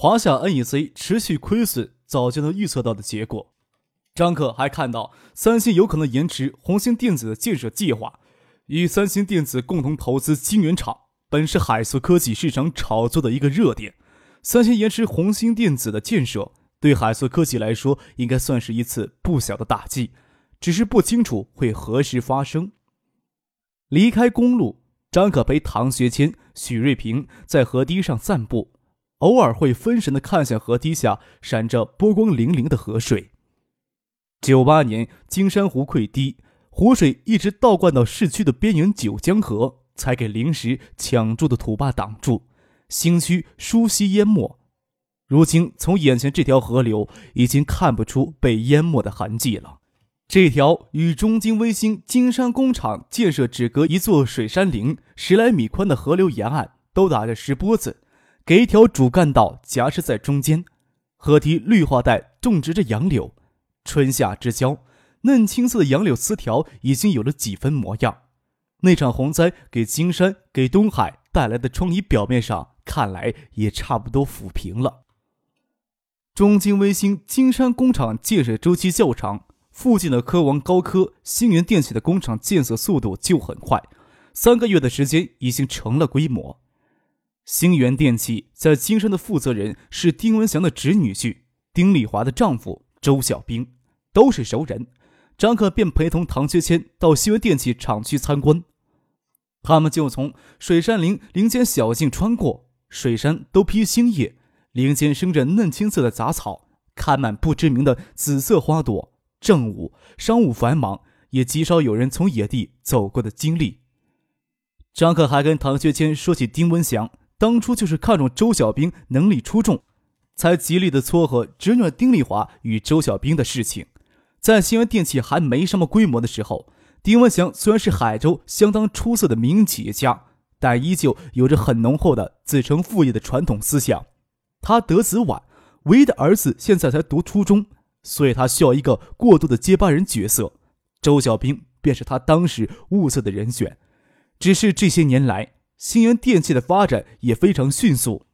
华夏 NEC 持续亏损，早就能预测到的结果。张克还看到三星有可能延迟红星电子的建设计划，与三星电子共同投资晶圆厂，本是海塑科技市场炒作的一个热点。三星延迟红星电子的建设，对海塑科技来说应该算是一次不小的打击，只是不清楚会何时发生。离开公路，张可陪唐学谦、许瑞平在河堤上散步。偶尔会分神的看向河堤下闪着波光粼粼的河水。九八年金山湖溃堤，湖水一直倒灌到市区的边缘九江河，才给临时抢住的土坝挡住，新区疏溪淹没。如今从眼前这条河流已经看不出被淹没的痕迹了。这条与中金微星金山工厂建设只隔一座水杉林十来米宽的河流沿岸，都打着石波子。给一条主干道夹持在中间，河堤绿化带种植着杨柳，春夏之交，嫩青色的杨柳丝条已经有了几分模样。那场洪灾给金山、给东海带来的疮痍，表面上看来也差不多抚平了。中金微星金山工厂建设周期较长，附近的科王高科、星源电器的工厂建设速度就很快，三个月的时间已经成了规模。星源电器在金山的负责人是丁文祥的侄女婿，丁丽华的丈夫周小兵，都是熟人。张可便陪同唐学谦到星源电器厂区参观。他们就从水杉林林间小径穿过，水杉都披新叶，林间生着嫩青色的杂草，开满不知名的紫色花朵。正午，商务繁忙，也极少有人从野地走过的经历。张可还跟唐学谦说起丁文祥。当初就是看中周小兵能力出众，才极力的撮合侄女丁丽华与周小兵的事情。在新源电器还没什么规模的时候，丁文祥虽然是海州相当出色的民营企业家，但依旧有着很浓厚的子承父业的传统思想。他得子晚，唯一的儿子现在才读初中，所以他需要一个过渡的接班人角色。周小兵便是他当时物色的人选。只是这些年来，星源电器的发展也非常迅速，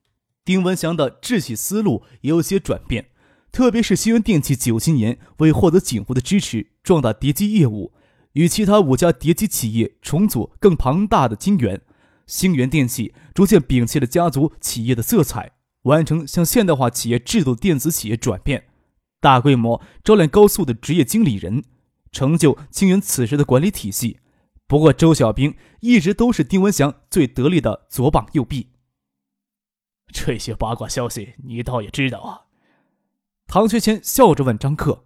丁文祥的治企思路也有些转变。特别是星源电器九七年为获得景湖的支持，壮大叠机业务，与其他五家叠机企业重组更庞大的晶圆。星源电器逐渐摒弃了家族企业的色彩，完成向现代化企业制度电子企业转变，大规模招揽高速的职业经理人，成就清源此时的管理体系。不过，周小兵一直都是丁文祥最得力的左膀右臂。这些八卦消息你倒也知道啊？唐学谦笑着问张克：“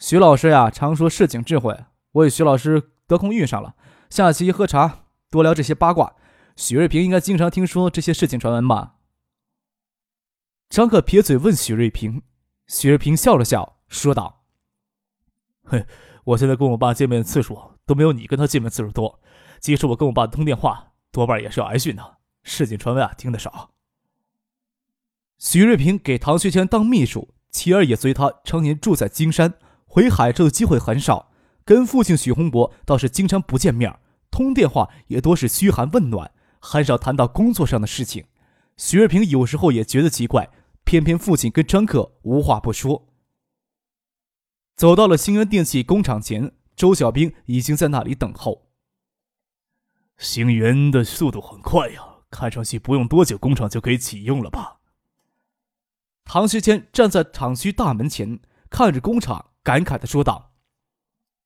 徐老师呀，常说市井智慧，我与徐老师得空遇上了，下期喝茶多聊这些八卦。许瑞平应该经常听说这些事情传闻吧？”张克撇嘴问许瑞平，许瑞平笑了笑说道：“嘿，我现在跟我爸见面的次数。”都没有你跟他见面次数多，即使我跟我爸通电话，多半也是要挨训的。市井传闻啊，听得少。许瑞平给唐学谦当秘书，妻儿也随他常年住在金山，回海州的机会很少。跟父亲许洪博倒是经常不见面，通电话也多是嘘寒问暖，很少谈到工作上的事情。许瑞平有时候也觉得奇怪，偏偏父亲跟张克无话不说。走到了星源电器工厂前。周小兵已经在那里等候。星源的速度很快呀，看上去不用多久，工厂就可以启用了吧？唐学谦站在厂区大门前，看着工厂，感慨的说道：“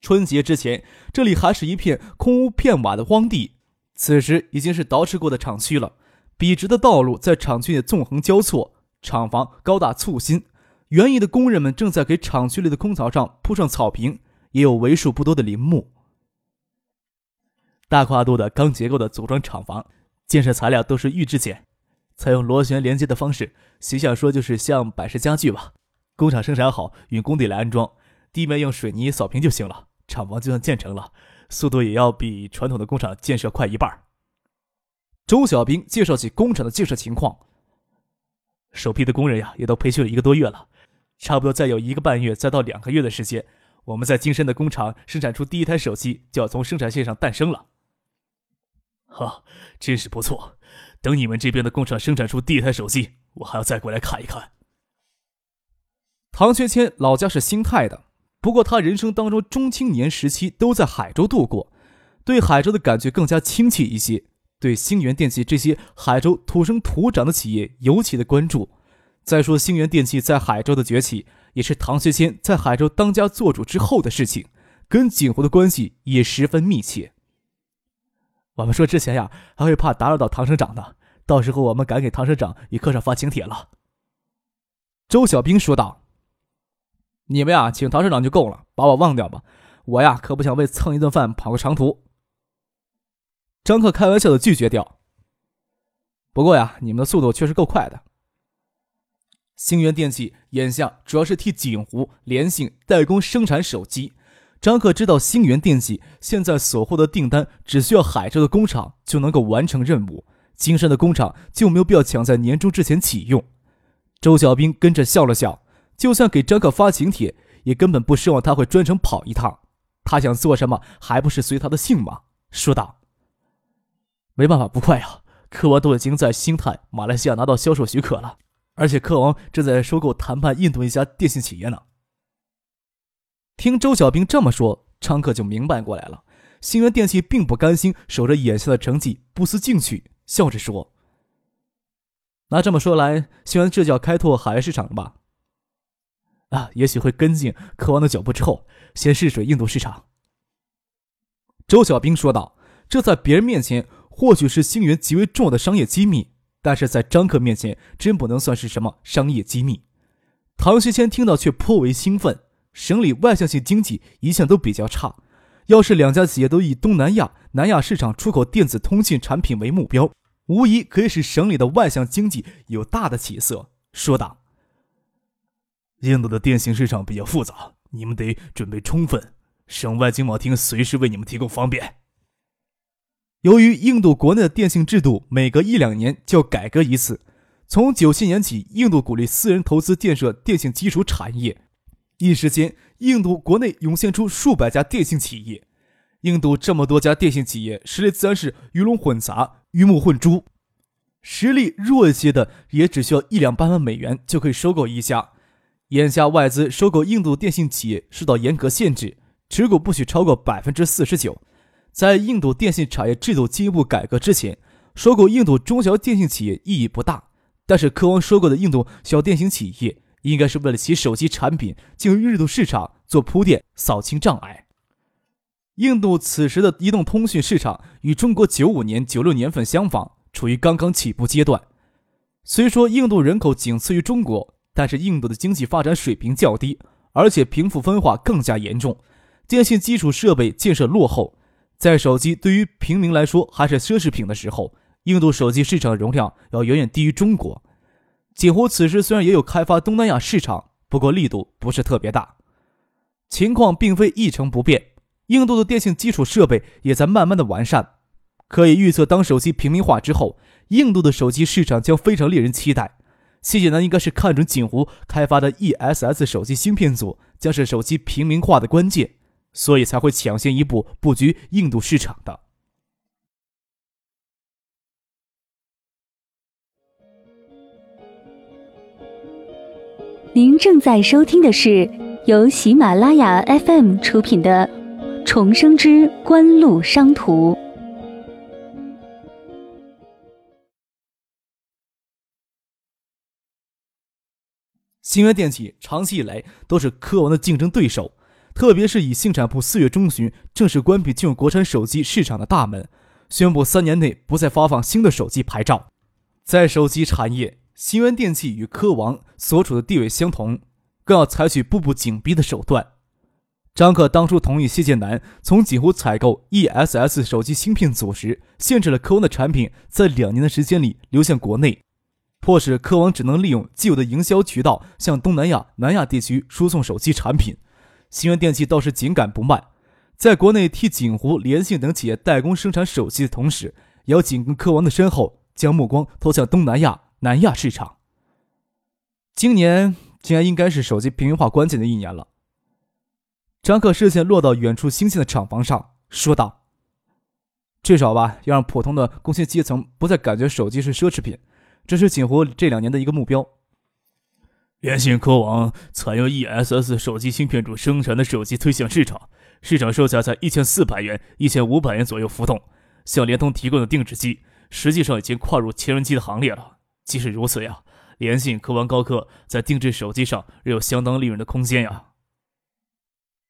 春节之前，这里还是一片空屋片瓦的荒地，此时已经是捯饬过的厂区了。笔直的道路在厂区内纵横交错，厂房高大簇新。园艺的工人们正在给厂区里的空草上铺上草坪。”也有为数不多的林木，大跨度的钢结构的组装厂房，建设材料都是预制件，采用螺旋连接的方式，形象说就是像百事家具吧。工厂生产好，运工地来安装，地面用水泥扫平就行了。厂房就算建成了，速度也要比传统的工厂建设快一半。周小兵介绍起工厂的建设情况。首批的工人呀，也都培训了一个多月了，差不多再有一个半月，再到两个月的时间，我们在金山的工厂生产出第一台手机就要从生产线上诞生了。哈，真是不错！等你们这边的工厂生产出第一台手机，我还要再过来看一看。唐学谦老家是新泰的，不过他人生当中中青年时期都在海州度过，对海州的感觉更加亲切一些。对星源电器这些海州土生土长的企业尤其的关注。再说，星源电器在海州的崛起，也是唐学谦在海州当家做主之后的事情，跟景湖的关系也十分密切。我们说之前呀，还会怕打扰到唐省长呢，到时候我们敢给唐省长与科长发请帖了。周小兵说道：“你们呀，请唐省长就够了，把我忘掉吧。我呀，可不想为蹭一顿饭跑个长途。”张克开玩笑的拒绝掉。不过呀，你们的速度确实够快的。星源电器眼下主要是替锦湖、联信代工生产手机。张克知道星源电器现在所获的订单只需要海州的工厂就能够完成任务，金山的工厂就没有必要抢在年终之前启用。周小兵跟着笑了笑，就算给张克发请帖，也根本不奢望他会专程跑一趟。他想做什么，还不是随他的性吗？说道。没办法，不快啊！科王都已经在星泰、马来西亚拿到销售许可了，而且科王正在收购谈判印度一家电信企业呢。听周小兵这么说，张克就明白过来了。星源电器并不甘心守着眼下的成绩不思进取，笑着说：“那这么说来，星源这就要开拓海外市场了吧？”啊，也许会跟进科王的脚步之后，先试水印度市场。周小兵说道：“这在别人面前。”或许是星源极为重要的商业机密，但是在张克面前真不能算是什么商业机密。唐学谦听到却颇为兴奋。省里外向性经济一向都比较差，要是两家企业都以东南亚、南亚市场出口电子通信产品为目标，无疑可以使省里的外向经济有大的起色。说道：“印度的电信市场比较复杂，你们得准备充分，省外经贸厅随时为你们提供方便。”由于印度国内的电信制度每隔一两年就改革一次，从九七年起，印度鼓励私人投资建设电信基础产业，一时间，印度国内涌现出数百家电信企业。印度这么多家电信企业，实力自然是鱼龙混杂、鱼目混珠。实力弱一些的，也只需要一两百万美元就可以收购一家。眼下外资收购印度电信企业受到严格限制，持股不许超过百分之四十九。在印度电信产业制度进一步改革之前，收购印度中小电信企业意义不大。但是，科王收购的印度小电信企业，应该是为了其手机产品进入印度市场做铺垫、扫清障碍。印度此时的移动通讯市场与中国九五年、九六年份相仿，处于刚刚起步阶段。虽说印度人口仅次于中国，但是印度的经济发展水平较低，而且贫富分化更加严重，电信基础设备建设落后。在手机对于平民来说还是奢侈品的时候，印度手机市场的容量要远远低于中国。锦湖此时虽然也有开发东南亚市场，不过力度不是特别大。情况并非一成不变，印度的电信基础设备也在慢慢的完善。可以预测，当手机平民化之后，印度的手机市场将非常令人期待。谢谢南应该是看准锦湖开发的 ESS 手机芯片组，将是手机平民化的关键。所以才会抢先一步布局印度市场的。您正在收听的是由喜马拉雅 FM 出品的《重生之官路商途》。星源电器长期以来都是科王的竞争对手。特别是以信产部四月中旬正式关闭进入国产手机市场的大门，宣布三年内不再发放新的手机牌照。在手机产业，新源电器与科王所处的地位相同，更要采取步步紧逼的手段。张克当初同意谢建南从锦湖采购 ESS 手机芯片组时，限制了科王的产品在两年的时间里流向国内。迫使科王只能利用既有的营销渠道向东南亚、南亚地区输送手机产品。新源电器倒是紧赶不慢，在国内替锦湖、联信等企业代工生产手机的同时，也要紧跟科王的身后，将目光投向东南亚、南亚市场。今年竟然应该是手机平民化关键的一年了。张克视线落到远处新建的厂房上，说道：“至少吧，要让普通的工薪阶层不再感觉手机是奢侈品，这是锦湖这两年的一个目标。”联信科网采用 ESS 手机芯片组生产的手机推向市场，市场售价在一千四百元、一千五百元左右浮动。向联通提供的定制机，实际上已经跨入千元机的行列了。即使如此呀，联信、科王、高科在定制手机上仍有相当利润的空间呀。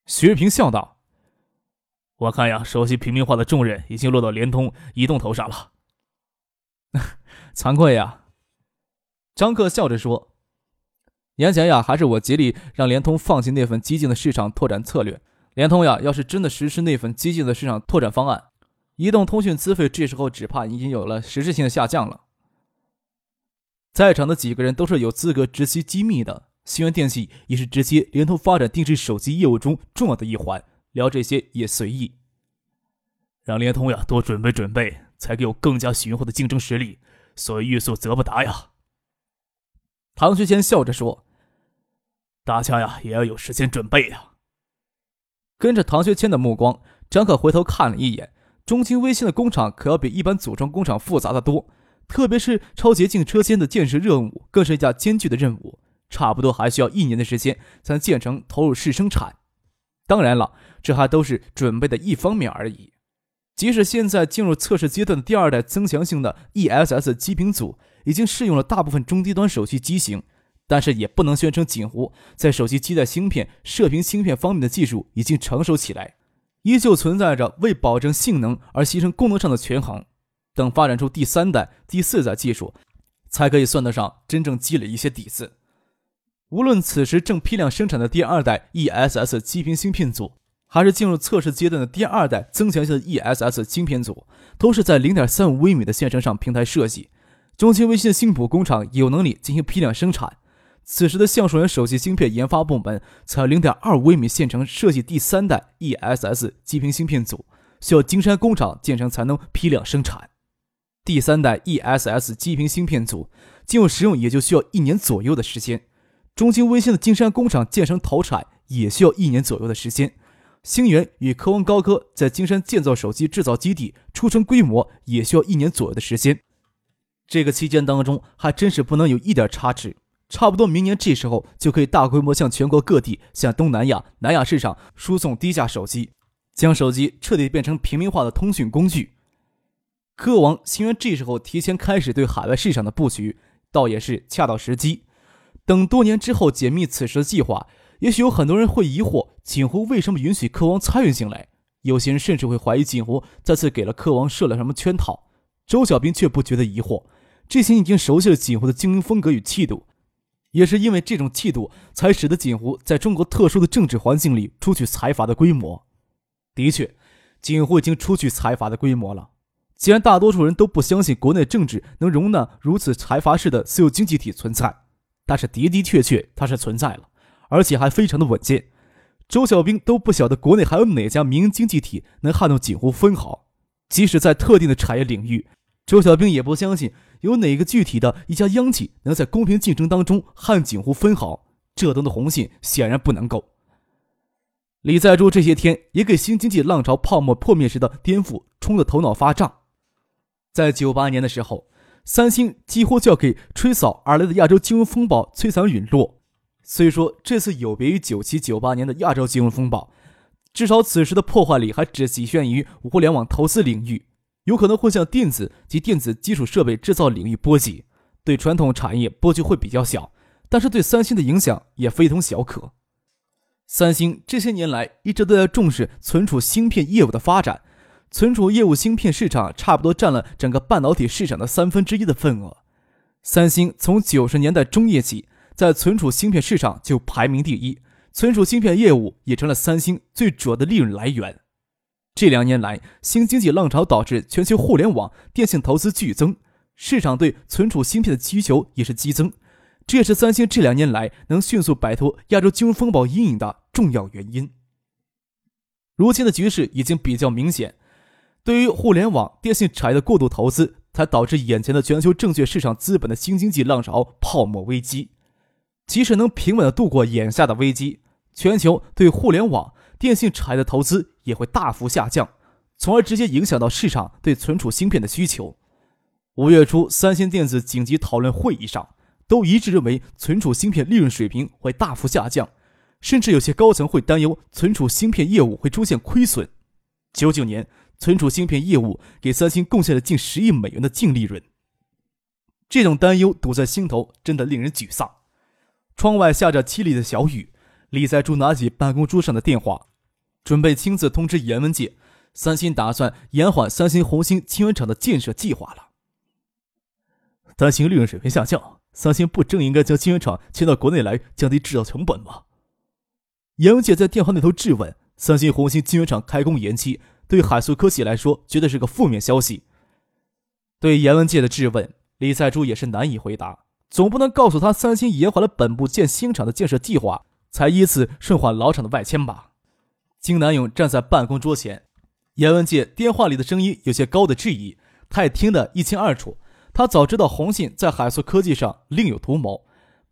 徐日平笑道：“我看呀，手机平民化的重任已经落到联通、移动头上了。惭愧呀。”张克笑着说。年前呀，还是我极力让联通放弃那份激进的市场拓展策略。联通呀，要是真的实施那份激进的市场拓展方案，移动通讯资费这时候只怕已经有了实质性的下降了。在场的几个人都是有资格直击机密的，新源电器也是直接联通发展定制手机业务中重要的一环。聊这些也随意，让联通呀多准备准备，才有更加雄厚的竞争实力。所以欲速则不达呀。唐学谦笑着说。大家呀，也要有时间准备呀。跟着唐学谦的目光，张可回头看了一眼，中兴微星的工厂可要比一般组装工厂复杂的多，特别是超洁净车间的建设任务，更是一项艰巨的任务，差不多还需要一年的时间才能建成投入试生产。当然了，这还都是准备的一方面而已。即使现在进入测试阶段的第二代增强性的 ESS 基频组，已经适用了大部分中低端手机机型。但是也不能宣称锦湖在手机基带芯片、射频芯片方面的技术已经成熟起来，依旧存在着为保证性能而牺牲功能上的权衡。等发展出第三代、第四代技术，才可以算得上真正积累一些底子。无论此时正批量生产的第二代 ESS 基频芯片组，还是进入测试阶段的第二代增强型的 ESS 芯片组，都是在零点三五微米的线程上平台设计。中兴微星的新浦工厂有能力进行批量生产。此时的橡树园手机芯片研发部门采零点二五微米线程设计第三代 ESS 基频芯片组，需要金山工厂建成才能批量生产。第三代 ESS 基频芯片组进入使用也就需要一年左右的时间。中兴微星的金山工厂建成投产也需要一年左右的时间。星源与科王高科在金山建造手机制造基地出成规模也需要一年左右的时间。这个期间当中还真是不能有一点差池。差不多明年这时候就可以大规模向全国各地、向东南亚、南亚市场输送低价手机，将手机彻底变成平民化的通讯工具。科王星源这时候提前开始对海外市场的布局，倒也是恰到时机。等多年之后解密此时的计划，也许有很多人会疑惑锦湖为什么允许科王参与进来，有些人甚至会怀疑锦湖再次给了科王设了什么圈套。周小兵却不觉得疑惑，这些已经熟悉了锦湖的经营风格与气度。也是因为这种气度，才使得锦湖在中国特殊的政治环境里出去财阀的规模。的确，锦湖已经出去财阀的规模了。既然大多数人都不相信国内政治能容纳如此财阀式的私有经济体存在，但是的的确确它是存在了，而且还非常的稳健。周小兵都不晓得国内还有哪家民营经济体能撼动锦湖分毫，即使在特定的产业领域。周小兵也不相信有哪个具体的一家央企能在公平竞争当中撼锦湖分毫，这等的红线显然不能够。李在柱这些天也给新经济浪潮泡沫破灭时的颠覆冲得头脑发胀。在九八年的时候，三星几乎就要给吹扫而来的亚洲金融风暴摧残陨落。虽说这次有别于九七九八年的亚洲金融风暴，至少此时的破坏力还只局限于互联网投资领域。有可能会向电子及电子基础设备制造领域波及，对传统产业波及会比较小，但是对三星的影响也非同小可。三星这些年来一直都在重视存储芯片业务的发展，存储业务芯片市场差不多占了整个半导体市场的三分之一的份额。三星从九十年代中叶起，在存储芯片市场就排名第一，存储芯片业务也成了三星最主要的利润来源。这两年来，新经济浪潮导致全球互联网、电信投资剧增，市场对存储芯片的需求也是激增，这也是三星这两年来能迅速摆脱亚洲金融风暴阴影的重要原因。如今的局势已经比较明显，对于互联网、电信产业的过度投资，才导致眼前的全球证券市场资本的新经济浪潮泡沫危机。即使能平稳的度过眼下的危机，全球对互联网、电信产业的投资也会大幅下降，从而直接影响到市场对存储芯片的需求。五月初，三星电子紧急讨论会议上，都一致认为存储芯片利润水平会大幅下降，甚至有些高层会担忧存储芯片业务会出现亏损。九九年，存储芯片业务给三星贡献了近十亿美元的净利润。这种担忧堵在心头，真的令人沮丧。窗外下着凄厉的小雨，李在柱拿起办公桌上的电话，准备亲自通知严文界，三星打算延缓三星红星晶圆厂的建设计划了。担心利润水平下降，三星不正应该将晶圆厂迁到国内来，降低制造成本吗？严文界在电话那头质问。三星红星晶圆厂开工延期，对海素科技来说绝对是个负面消息。对严文界的质问，李在柱也是难以回答。总不能告诉他，三星延缓了本部建新厂的建设计划，才依次顺缓老厂的外迁吧？金南勇站在办公桌前，严文界电话里的声音有些高的质疑，他也听得一清二楚。他早知道红信在海素科技上另有图谋。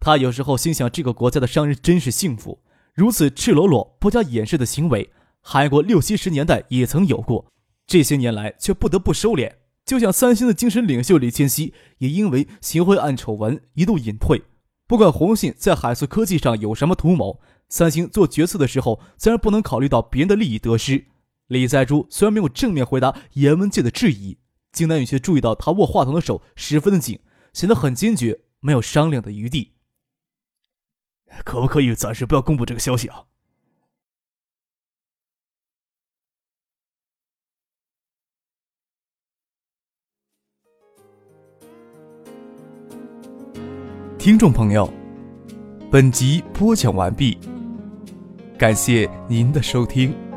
他有时候心想，这个国家的商人真是幸福，如此赤裸裸、不加掩饰的行为，韩国六七十年代也曾有过，这些年来却不得不收敛。就像三星的精神领袖李千熙，也因为行贿案丑闻一度隐退。不管红信在海素科技上有什么图谋，三星做决策的时候自然不能考虑到别人的利益得失。李在洙虽然没有正面回答严文界的质疑，金南宇却注意到他握话筒的手十分的紧，显得很坚决，没有商量的余地。可不可以暂时不要公布这个消息啊？听众朋友，本集播讲完毕，感谢您的收听。